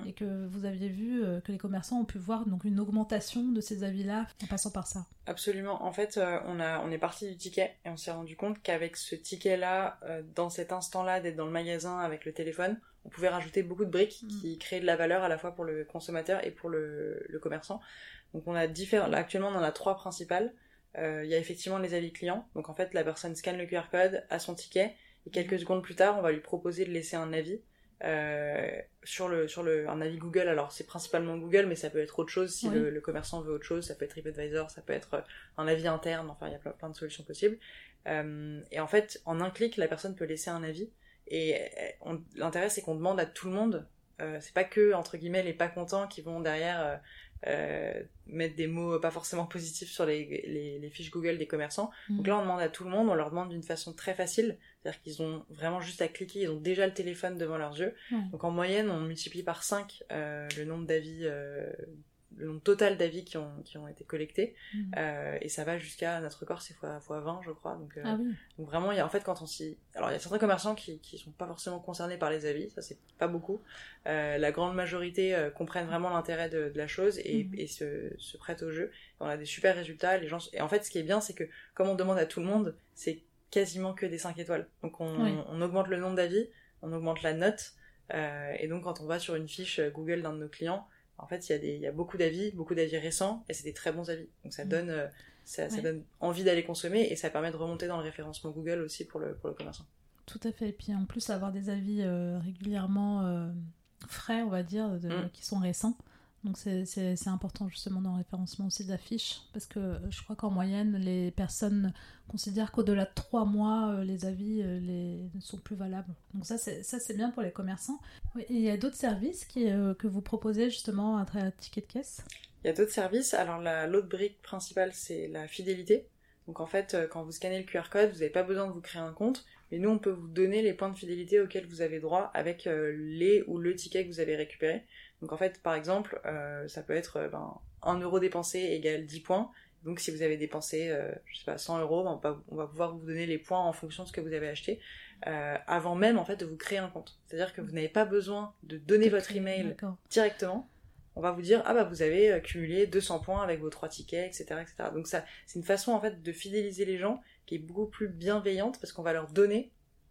Et que vous aviez vu euh, que les commerçants ont pu voir donc une augmentation de ces avis-là en passant par ça. Absolument. En fait, euh, on, a, on est parti du ticket et on s'est rendu compte qu'avec ce ticket-là, euh, dans cet instant-là d'être dans le magasin avec le téléphone, on pouvait rajouter beaucoup de briques mm. qui créaient de la valeur à la fois pour le consommateur et pour le, le commerçant. Donc on a différents. actuellement, on en a trois principales. Il y a effectivement les avis clients. Donc en fait, la personne scanne le QR code à son ticket et quelques mm. secondes plus tard, on va lui proposer de laisser un avis euh, sur le sur le un avis Google. Alors c'est principalement Google, mais ça peut être autre chose si le, commerçant veut autre chose. Ça peut être TripAdvisor, ça peut être euh, un avis interne. Enfin, il y a plein, de solutions possibles. Euh, et en fait, en un clic, la personne peut laisser un avis. Et l'intérêt, c'est qu'on demande à tout le monde. c'est pas que entre guillemets les pas contents qui vont derrière euh, mettre des mots pas forcément positifs sur les, les, les fiches Google des commerçants. Mm. Donc là, on demande à tout le monde, on leur demande d'une façon très facile, c'est-à-dire qu'ils ont vraiment juste à cliquer, ils ont déjà le téléphone devant leurs yeux. Donc en moyenne, on multiplie par 5 euh, le nombre d'avis euh, le nombre total d'avis qui ont, qui ont été collectés. Mm. Euh, et ça va jusqu'à notre record, c'est fois, fois 20, je crois. Donc, euh, ah donc vraiment, il y a, en fait, quand on s'y. Alors, il y a certains commerçants qui, qui sont pas forcément concernés par les avis, ça c'est pas beaucoup. Euh, la grande majorité euh, comprennent vraiment l'intérêt de, de, la chose et, mm. et se, se prêtent au jeu. On a des super résultats. Les gens... Et en fait, ce qui est bien, c'est que comme on demande à tout le monde, c'est quasiment que des 5 étoiles. Donc on, on augmente le nombre d'avis, on augmente la note. Euh, et donc quand on va sur une fiche Google d'un de nos clients, en fait, il y, a y beaucoup d'avis, beaucoup d'avis récents, et c'est des très bons avis. Donc ça mm. donne, euh, ça, donne envie d'aller consommer, et ça permet de remonter dans le référencement Google aussi pour le, pour le commerçant. Tout à fait. Et puis en plus, avoir des avis euh, régulièrement euh, frais, on va dire, mm. qui sont récents, donc c'est important justement dans le référencement aussi d'affiches, parce que je crois qu'en moyenne, les personnes considèrent qu'au-delà de trois mois, euh, les avis euh, les, ne sont plus valables. Donc ça c'est bien pour les commerçants. et il y a d'autres services euh, que vous proposez justement à travers ticket de caisse? Il y a d'autres services. Alors l'autre brique principale, c'est la fidélité. Donc en fait, quand vous scannez le QR code, vous n'avez pas besoin de vous créer un compte, mais nous on peut vous donner les points de fidélité auxquels vous avez droit avec les ou le ticket que vous avez récupéré. Donc en fait, par exemple, euh, ça peut être euh, ben, 1 euro dépensé égale 10 points. Donc si vous avez dépensé, euh, je sais pas, 100 euros, ben, on, va, on, va, pouvoir vous donner les points en fonction de ce que vous avez acheté, euh, avant même en fait de vous créer un compte. C'est-à-dire que vous n'avez pas besoin de donner votre email directement. on va vous dire ah bah vous avez cumulé 200 points avec vos trois tickets, etc., etc. Donc ça, c'est une façon en fait de fidéliser les gens qui est beaucoup plus bienveillante parce qu'on va leur donner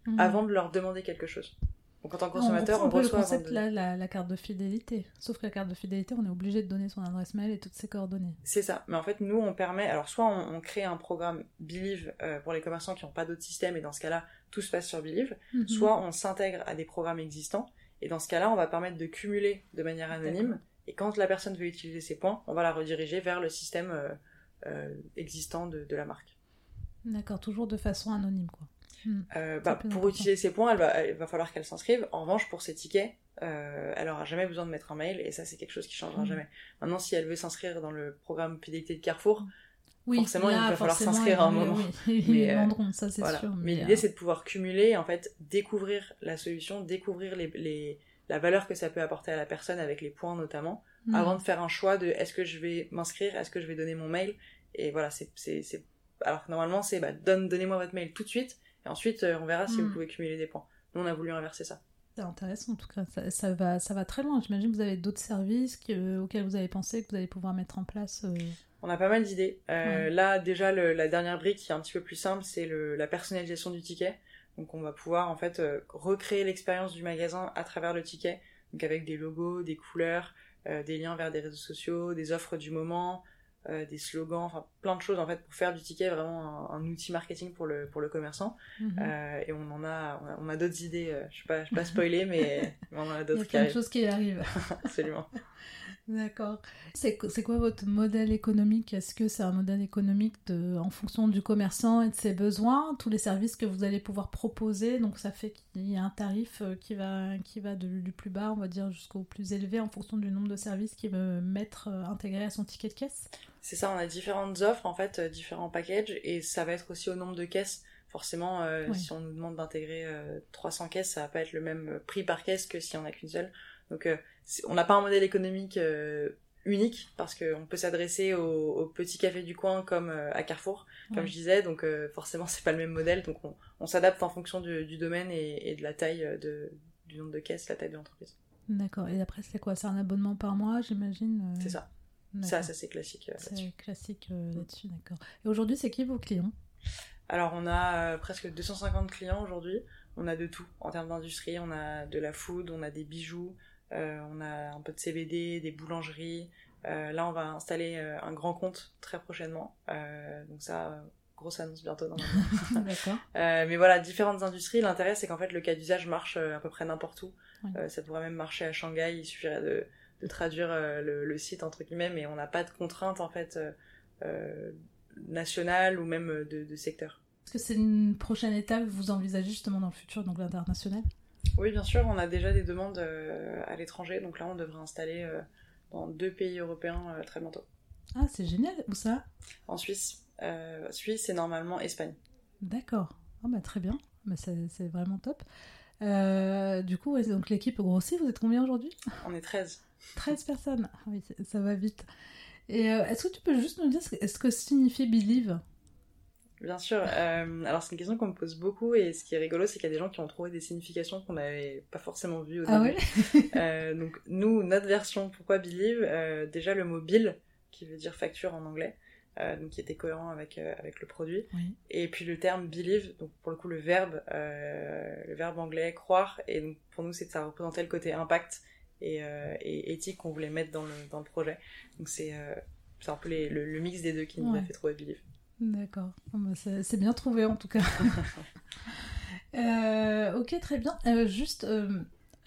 Mhm. avant de leur demander quelque chose. Donc en tant que consommateur, on, on, reçoit le concept de- là, la, la carte de fidélité. Sauf que la carte de fidélité, on est obligé de donner son adresse mail et toutes ses coordonnées. C'est ça. Mais en fait, nous, on permet. Alors, soit on, on crée un programme Believe euh, pour les commerçants qui n'ont pas d'autre système, et dans ce cas-là, tout se passe sur Believe. Mhm. Soit on s'intègre à des programmes existants, et dans ce cas-là, on va permettre de cumuler de manière anonyme. Et quand la personne veut utiliser ses points, on va la rediriger vers le système euh, euh, existant de, de la marque. D'accord, toujours de façon anonyme, quoi. Euh, bah, pour utiliser ses points, elle va, il va falloir qu'elle s'inscrive. En revanche, pour ses tickets, euh, elle aura jamais besoin de mettre un mail, et ça, c'est quelque chose qui changera Mhm. jamais. Maintenant, si elle veut s'inscrire dans le programme fidélité de Carrefour, Oui, Forcément, il va falloir s'inscrire à un moment. Oui, ils Mais, euh, vendront, ça c'est Voilà. sûr. Mais l'idée, c'est de pouvoir cumuler, en fait, découvrir la solution, découvrir les, les- la valeur que ça peut apporter à la personne avec les points notamment, hmm. avant de faire un choix de est-ce que je vais m'inscrire, est-ce que je vais donner mon mail. Et voilà, c'est. Alors que normalement, c'est bah, donne, donnez-moi votre mail tout de suite, et ensuite, euh, on verra si vous pouvez cumuler des points. Nous, on a voulu inverser ça. C'est intéressant en tout cas, ça, ça va, ça va très loin. J'imagine que vous avez d'autres services que- auxquels vous avez pensé que vous allez pouvoir mettre en place. euh, On a pas mal d'idées. Euh, Ouais. Là, déjà, le- la dernière brique qui est un petit peu plus simple, c'est la personnalisation du ticket. Donc, on va pouvoir en fait euh, recréer l'expérience du magasin à travers le ticket, donc avec des logos, des couleurs, euh, des liens vers des réseaux sociaux, des offres du moment, euh, des slogans, enfin plein de choses en fait pour faire du ticket vraiment un, un outil marketing pour le pour le commerçant. mhm. Euh, et on en a, on a, d'autres idées. euh, je je vais pas spoiler, mais, on en a Il y d'autres a plein de choses qui arrivent. Absolument. D'accord. C'est qu- c'est quoi votre modèle économique? Est-ce que c'est un modèle économique de, en fonction du commerçant et de ses besoins, tous les services que vous allez pouvoir proposer? Donc ça fait qu'il y a un tarif euh, qui va, qui va de- du plus bas, on va dire, jusqu'au plus élevé en fonction du nombre de services qu'il veut mettre intégré à son ticket de caisse? C'est ça, on a différentes offres, en fait, euh, différents packages, et ça va être aussi au nombre de caisses. Forcément, euh, si on nous demande d'intégrer euh, 300 caisses, ça va pas être le même euh, prix par caisse que si on a qu'une seule. Donc, euh, on n'a pas un modèle économique euh, unique, parce qu'on peut s'adresser aux petits cafés du coin comme euh, à Carrefour, comme je disais, donc euh, forcément, c'est pas le même modèle, donc on, on s'adapte en fonction du, du domaine et, et de la taille euh, de, du nombre de caisses, la taille de l'entreprise. D'accord. Et après, c'est quoi? C'est un abonnement par mois, j'imagine euh, C'est ça. Ça, ça c'est classique euh, là-dessus. C'est classique euh, là-dessus, d'accord. Et aujourd'hui, c'est qui vos clients? Alors, on a euh, presque 250 clients aujourd'hui. On a de tout en termes d'industrie. On a de la food, on a des bijoux, euh, on a un peu de CBD, des boulangeries. Euh, là, on va installer euh, un grand compte très prochainement. Donc ça, grosse annonce bientôt. normalement. D'accord. Mais voilà, différentes industries. L'intérêt, c'est qu'en fait, le cas d'usage marche à peu près n'importe où. Ça pourrait même marcher à Shanghai. Il suffirait de, de traduire euh, le, le site entre guillemets, mais on n'a pas de contraintes en fait euh, euh, nationales ou même de, de secteur. Est-ce que c'est une prochaine étape que vous envisagez justement dans le futur, donc l'international? Oui, bien sûr, on a déjà des demandes à l'étranger, donc là on devrait installer dans deux pays européens très bientôt. Ah, c'est génial. Où ça? En Suisse, euh, Suisse et normalement Espagne. D'accord. Ah bah très bien. Bah, c'est vraiment top. Euh, du coup, donc l'équipe grossit. Vous êtes combien aujourd'hui? On est 13. 13 personnes. Ah oui, ça va vite. Et euh, est-ce que tu peux juste nous dire ce que, signifie believe? Bien sûr. euh, alors c'est une question qu'on me pose beaucoup et ce qui est rigolo, c'est qu'il y a des gens qui ont trouvé des significations qu'on n'avait pas forcément vues au Ah début. ouais? Euh, donc nous, notre version, pourquoi Believe? Déjà le mot bill, qui veut dire facture en anglais, donc qui était cohérent avec, avec le produit. Oui. Et puis le terme believe, donc pour le coup le verbe, le verbe anglais croire, et donc pour nous c'est ça représentait le côté impact et, euh, et éthique qu'on voulait mettre dans le, dans le projet. Donc c'est euh, c'est un peu les- le, le mix des deux qui nous Ouais. a fait trouver Believe. D'accord. Ah bah, c'est bien trouvé en tout cas. Euh, ok, très bien. Euh, juste, euh,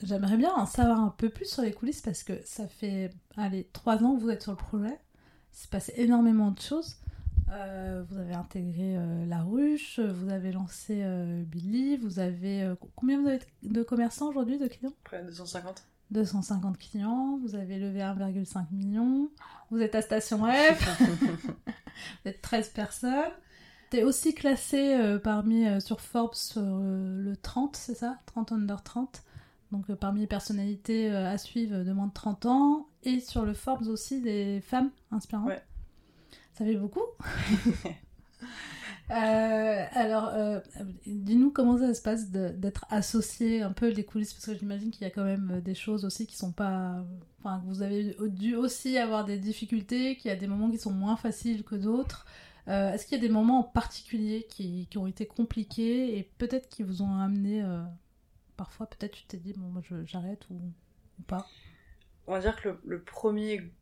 j'aimerais bien en savoir un peu plus sur les coulisses parce que ça fait, allez, trois ans que vous êtes sur le projet. Il s'est passé énormément de choses. Euh, vous avez intégré euh, La Ruche, vous avez lancé euh, Billy, vous avez... euh, combien vous avez de commerçants aujourd'hui, de clients? Après 250 250 clients, vous avez levé 1,5 million, vous êtes à Station F, vous êtes 13 personnes. T'es aussi classé euh, parmi euh, sur Forbes sur euh, le 30, c'est ça? 30 under 30. Donc parmi les personnalités à suivre de moins de 30 ans. Et sur le Forbes aussi des femmes inspirantes. Ouais. Ça fait beaucoup? Euh, alors, euh, dis-nous comment ça se passe d'être associé un peu les coulisses, parce que j'imagine qu'il y a quand même des choses aussi qui sont pas. Enfin, que vous avez dû aussi avoir des difficultés, qu'il y a des moments qui sont moins faciles que d'autres. Euh, est-ce qu'il y a des moments en particulier qui ont été compliqués et peut-être qui vous ont amené. parfois, peut-être tu t'es dit, bon, moi j'arrête ou, pas? On va dire que le premier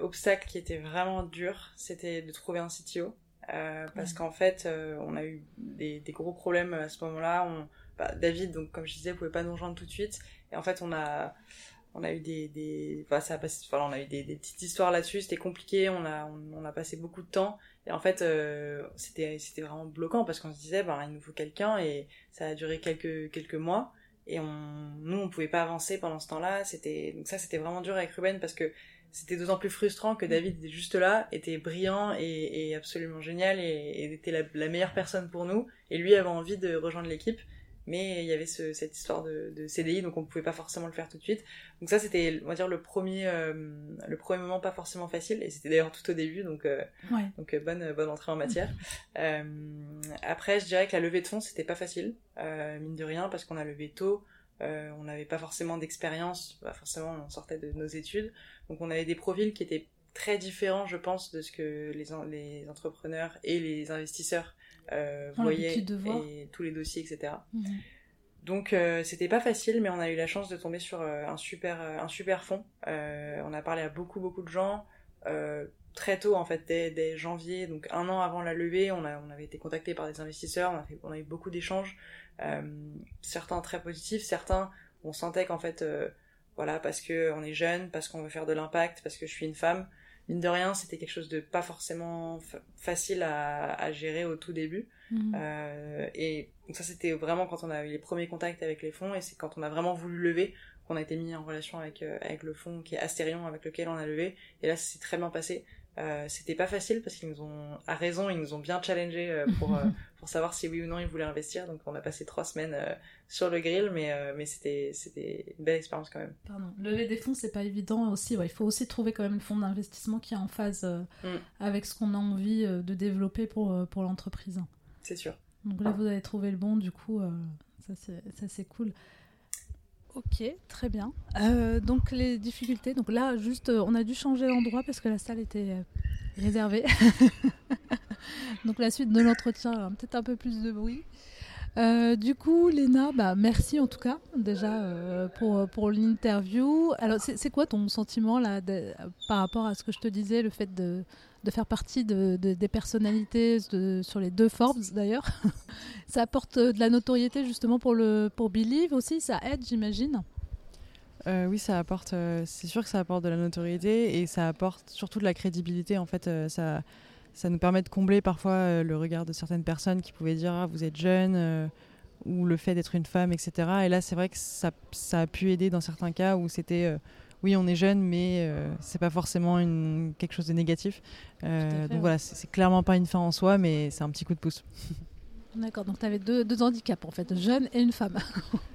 obstacle qui était vraiment dur, c'était de trouver un CTO. Euh, parce qu'en fait, euh, on a eu des, des, gros problèmes à ce moment-là. On... Bah, David, donc comme je disais, pouvait pas nous rejoindre tout de suite. Et en fait, on a, on a eu des, des... Enfin, ça a passé... enfin, on a eu des, des petites histoires là-dessus. C'était compliqué. On a, on, a passé beaucoup de temps. Et en fait, euh, c'était, c'était vraiment bloquant parce qu'on se disait, bah, il nous faut quelqu'un et ça a duré quelques, quelques mois. Et on, nous, on pouvait pas avancer pendant ce temps-là. C'était, donc ça, c'était vraiment dur avec Ruben parce que c'était d'autant plus frustrant que David était juste là, était brillant et, absolument génial et, était la, meilleure personne pour nous. Et lui avait envie de rejoindre l'équipe, mais il y avait cette histoire de, CDI, donc on pouvait pas forcément le faire tout de suite. Donc ça, c'était, on va dire, le premier, euh, le premier moment pas forcément facile, et c'était d'ailleurs tout au début, donc, euh, donc euh, bonne, bonne entrée en matière. après, je dirais que la levée de fonds, c'était pas facile, mine de rien, parce qu'on a levé tôt. Euh, on n'avait pas forcément d'expérience, bah, forcément on sortait de nos études, donc on avait des profils qui étaient très différents, je pense, de ce que les, les entrepreneurs et les investisseurs euh, voyaient et tous les dossiers, etc. Mhm. Donc euh, c'était pas facile, mais on a eu la chance de tomber sur un super un super fond. on a parlé à beaucoup beaucoup de gens très tôt en fait dès, janvier, donc un an avant la levée, on, a, on avait été contacté par des investisseurs, on a, fait, on a eu beaucoup d'échanges. Euh, certains très positifs, certains on sentait qu'en fait euh, voilà parce que on est jeune, parce qu'on veut faire de l'impact, parce que je suis une femme. Mine de rien, c'était quelque chose de pas forcément facile à, gérer au tout début. Mhm. Euh, et donc ça, c'était vraiment quand on a eu les premiers contacts avec les fonds, et c'est quand on a vraiment voulu lever qu'on a été mis en relation avec avec le fonds qui est Astérion, avec lequel on a levé. Et là, ça s'est très bien passé. Euh, c'était pas facile parce qu'ils nous ont, à raison, ils nous ont bien challengé euh, pour, euh, pour savoir si oui ou non ils voulaient investir. Donc on a passé trois semaines sur le grill, mais, mais c'était, c'était une belle expérience quand même. Pardon. Lever des fonds, c'est pas évident aussi. il faut aussi trouver quand même le fonds d'investissement qui est en phase mm. avec ce qu'on a envie de développer pour, pour l'entreprise. C'est sûr. Donc là, vous avez trouvé le bon, du coup, ça c'est cool. Ok, très bien. Euh, donc les difficultés, donc là juste euh, on a dû changer d'endroit parce que la salle était euh, réservée. donc la suite de l'entretien, peut-être un peu plus de bruit. du coup, Léna, bah, merci en tout cas déjà pour, pour l'interview. Alors, c'est quoi ton sentiment là par rapport à ce que je te disais, le fait de, de faire partie de, des personnalités sur les deux Forbes d'ailleurs. ça apporte de la notoriété justement pour, le, pour Believe aussi, ça aide j'imagine. Euh, oui, ça apporte, euh, c'est sûr que ça apporte de la notoriété et ça apporte surtout de la crédibilité. En fait, euh, ça, ça nous permet de combler parfois le regard de certaines personnes qui pouvaient dire ah, vous êtes jeune ou le fait d'être une femme, etc. Et là, c'est vrai que ça, ça, a pu aider dans certains cas où c'était oui, on est jeune, mais euh, c'est pas forcément une, quelque chose de négatif. Euh, donc voilà, c'est clairement pas une fin en soi, mais c'est un petit coup de pouce. D'accord, donc tu avais deux, deux, handicaps en fait, jeune et une femme.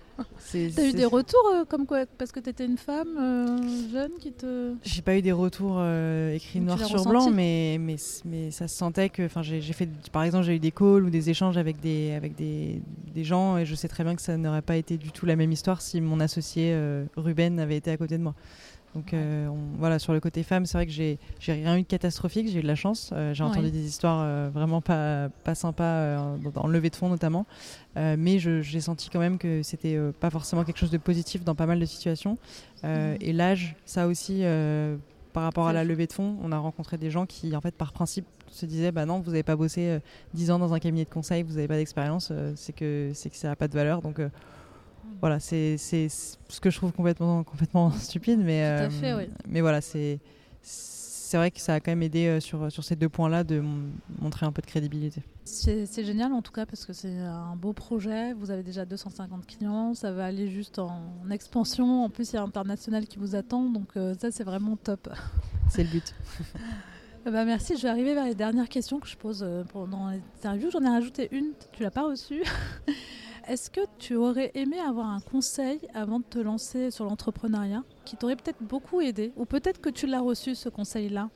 T'as eu des retours euh, comme quoi parce que t'étais une femme euh, jeune qui te. J'ai pas eu des retours euh, écrits noir sur blanc, mais, mais, mais ça se sentait que. Enfin, j'ai fait. Par exemple, j'ai eu des calls ou des échanges avec des, avec des, des, gens et je sais très bien que ça n'aurait pas été du tout la même histoire si mon associé Ruben avait été à côté de moi. Donc euh, voilà, sur le côté femme, c'est vrai que j'ai rien eu de catastrophique, j'ai eu de la chance. Euh, j'ai entendu des histoires euh, vraiment pas, pas sympas, en levée de fonds notamment. mais j'ai senti quand même que c'était pas forcément quelque chose de positif dans pas mal de situations. Mhm. Et l'âge, ça aussi, par rapport à la levée de fonds, on a rencontré des gens qui, en fait, par principe, se disaient bah non, vous n'avez pas bossé 10 ans dans un cabinet de conseil, vous n'avez pas d'expérience, c'est que, que ça n'a pas de valeur. Donc voilà, c'est ce que je trouve complètement, complètement stupide, mais, euh, mais voilà, c'est vrai que ça a quand même aidé euh, sur, sur ces deux points-là de montrer un peu de crédibilité. C'est génial en tout cas parce que c'est un beau projet. Vous avez déjà 250 clients, ça va aller juste en, expansion. En plus, il y a international qui vous attend, donc euh, ça c'est vraiment top. C'est le but. bah merci, je vais arriver vers les dernières questions que je pose pendant l'interview. J'en ai rajouté une, tu l'as pas reçue? Est-ce que tu aurais aimé avoir un conseil avant de te lancer sur l'entrepreneuriat qui t'aurait peut-être beaucoup aidé Ou peut-être que tu l'as reçu ce conseil-là?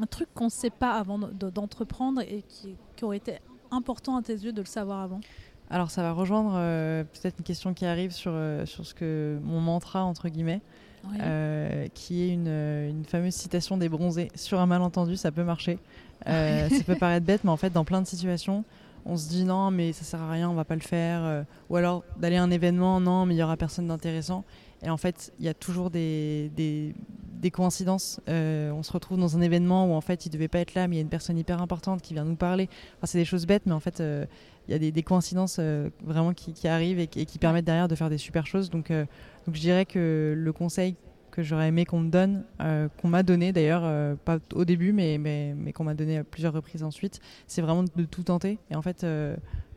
Un truc qu'on ne sait pas avant d'entreprendre et qui, qui, aurait été important à tes yeux de le savoir avant? Alors ça va rejoindre euh, peut-être une question qui arrive sur, euh, sur ce que mon mantra entre guillemets. Euh, qui est une, une, fameuse citation des bronzés. Sur un malentendu, ça peut marcher. ça peut paraître bête, mais en fait, dans plein de situations, on se dit non, mais ça sert à rien, on va pas le faire. ou alors d'aller à un événement, non, mais il y aura personne d'intéressant. Et en fait, il y a toujours des, des, coïncidences. Euh, on se retrouve dans un événement où en fait il devait pas être là, mais il y a une personne hyper importante qui vient nous parler. C'est des choses bêtes, mais en fait euh, il y a des, des coïncidences euh, vraiment qui, arrivent et, qui permettent derrière de faire des super choses. Donc je dirais que le conseil que j'aurais aimé qu'on me donne, qu'on m'a donné d'ailleurs, pas au début, mais, mais, mais qu'on m'a donné à plusieurs reprises ensuite, c'est vraiment de tout tenter. Et en fait,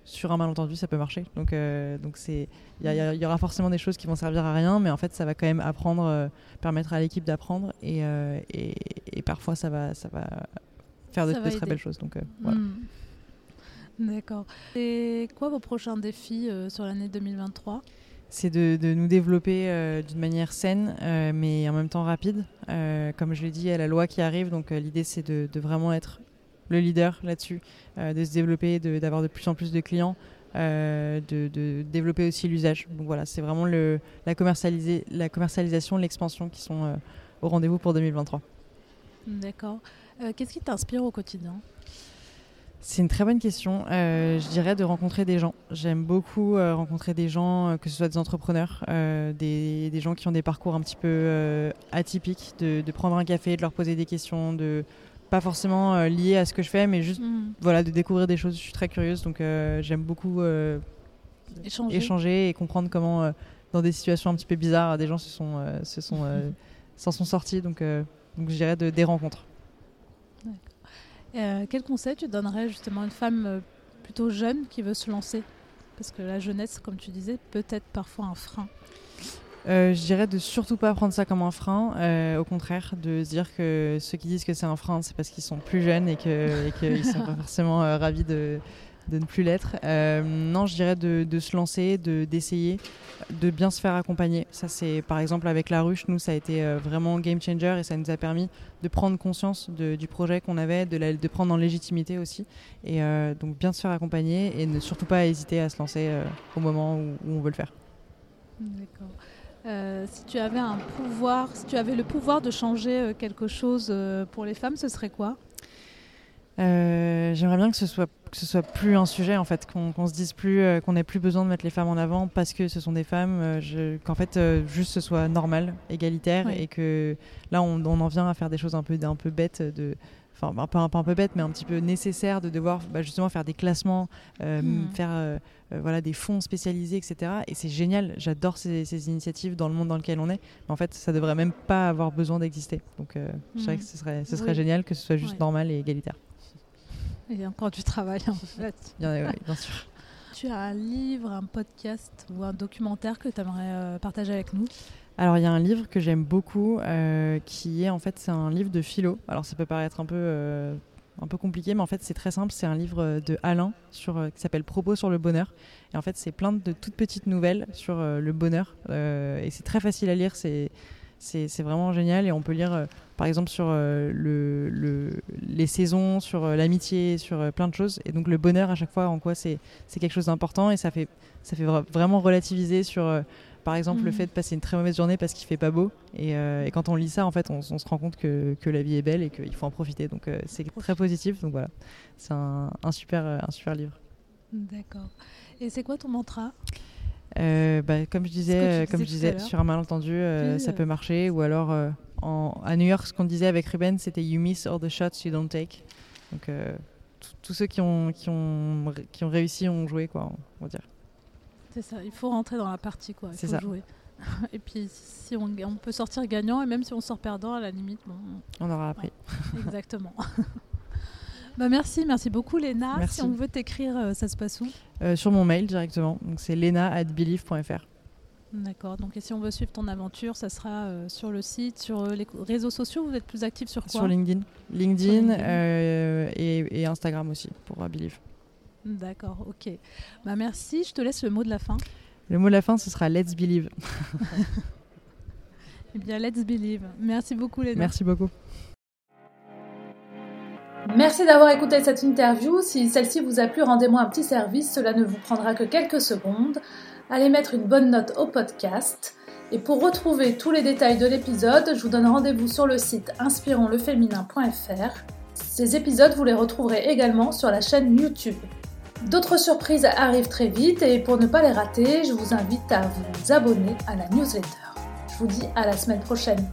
sur un malentendu, ça peut marcher. Donc, euh, donc c'est, il y, aura forcément des choses qui vont servir à rien, mais en fait, ça va quand même apprendre, euh, permettre à l'équipe d'apprendre, euh, et, et, parfois, ça va, ça va faire de, très belles choses. Donc, voilà. Hmm. D'accord. Et quoi vos prochains défis sur l'année 2023 c'est de, nous développer d'une manière saine, mais en même temps rapide. comme je l'ai dit, il y a la loi qui arrive, donc l'idée c'est de, vraiment être le leader là-dessus, euh, de se développer, d'avoir de, plus en plus de clients, euh, de, développer aussi l'usage. Donc voilà, c'est vraiment le, la, la commercialisation, l'expansion qui sont euh, au rendez-vous pour 2023. D'accord. Qu'est-ce qui t'inspire au quotidien? C'est une très bonne question. je dirais de rencontrer des gens. J'aime beaucoup rencontrer des gens, que ce soit des entrepreneurs, des, des, gens qui ont des parcours un petit peu atypiques, de, de, prendre un café, de leur poser des questions, de, pas forcément euh, lié à ce que je fais, mais juste mm. voilà, de découvrir des choses. Je suis très curieuse, donc euh, j'aime beaucoup euh, échanger. et comprendre comment, dans des situations un petit peu bizarres, des gens se sont, se sont, s'en sont sortis. Donc, donc je dirais de, des rencontres. Quel conseil tu donnerais justement à une femme plutôt jeune qui veut se lancer? Parce que la jeunesse, comme tu disais, peut être parfois un frein. Euh, je dirais de surtout pas prendre ça comme un frein, euh, au contraire, de se dire que ceux qui disent que c'est un frein, c'est parce qu'ils sont plus jeunes et qu'ils ne sont pas forcément euh, ravis de, de, ne plus l'être. non, je dirais de, se lancer, d'essayer, de, bien se faire accompagner. Ça, c'est par exemple avec la ruche, nous, ça a été vraiment game changer et ça nous a permis de prendre conscience du projet qu'on avait, de, prendre en légitimité aussi. Et donc, bien se faire accompagner et ne surtout pas hésiter à se lancer au moment où, où on veut le faire. D'accord. Euh, si tu avais un pouvoir, si tu avais le pouvoir de changer euh, quelque chose euh, pour les femmes, ce serait quoi? J'aimerais bien que ce soit que ce soit plus un sujet en fait, qu'on se dise plus qu'on n'ait plus besoin de mettre les femmes en avant parce que ce sont des femmes, qu'en fait juste ce soit normal, égalitaire et que là on, on, en vient à faire des choses un peu un peu bêtes de enfin pas, un peu bête, mais un petit peu nécessaire de devoir bah, justement faire des classements, euh, hmm. faire euh, euh, voilà des fonds spécialisés, etc. Et c'est génial. J'adore ces, initiatives dans le monde dans lequel on est. Mais en fait, ça devrait même pas avoir besoin d'exister. Donc, je dirais que ce serait, ce serait génial que ce soit juste normal et égalitaire. Il y a encore du travail en fait. bien, bien sûr. Tu as un livre, un podcast ou un documentaire que tu aimerais partager avec nous? Alors il y a un livre que j'aime beaucoup euh, qui est en fait c'est un livre de philo. Alors ça peut paraître un peu euh, un peu compliqué, mais en fait c'est très simple. C'est un livre de Alain sur euh, qui s'appelle Propos sur le bonheur. Et en fait c'est plein de toutes petites nouvelles sur le bonheur et c'est très facile à lire. C'est c'est vraiment génial et on peut lire par exemple sur le, le, les saisons, sur l'amitié, sur plein de choses. Et donc le bonheur à chaque fois en quoi c'est quelque chose d'important et ça fait ça fait vraiment relativiser sur par exemple, le mm. fait de passer une très mauvaise journée parce qu'il fait pas beau. Euh, et, quand on lit ça, en fait, on, se rend compte que, que, la vie est belle et qu'il faut en profiter. Donc, euh, c'est très positif. Donc voilà, c'est un, un, super, un super livre. D'accord. Et c'est quoi ton mantra? Euh, bah, Comme je disais, comme je disais sur un malentendu, ça peut marcher. Ou alors, en, à New York, ce qu'on disait avec Ruben, c'était You miss all the shots you don't take. Donc, tous ceux qui ont, qui, ont, qui ont réussi ont joué, quoi, on va dire. C'est ça, il faut rentrer dans la partie, quoi. Faut ça. jouer. et puis, si on, on, peut sortir gagnant, et même si on sort perdant, à la limite, bon, on aura appris. exactement. bah merci, merci beaucoup, Léna. Si on veut t'écrire, euh, ça se passe où euh, Sur mon mail directement. Donc, c'est lena.believe.fr. D'accord. Donc, et si on veut suivre ton aventure, ça sera euh, sur le site, sur les réseaux sociaux. Vous êtes plus actif sur quoi Sur LinkedIn. LinkedIn, et, et, Instagram aussi pour Believe. D'accord, ok. Bah merci, je te laisse le mot de la fin. Le mot de la fin, ce sera Let's Believe. eh bien, Let's Believe. Merci beaucoup, Léna. Merci beaucoup. Merci d'avoir écouté cette interview. Si celle-ci vous a plu, rendez-moi un petit service. Cela ne vous prendra que quelques secondes. Allez mettre une bonne note au podcast. Et pour retrouver tous les détails de l'épisode, je vous donne rendez-vous sur le site inspironsleféminin.fr. Ces épisodes, vous les retrouverez également sur la chaîne YouTube. D'autres surprises arrivent très vite et pour ne pas les rater, je vous invite à vous abonner à la newsletter. Je vous dis à la semaine prochaine.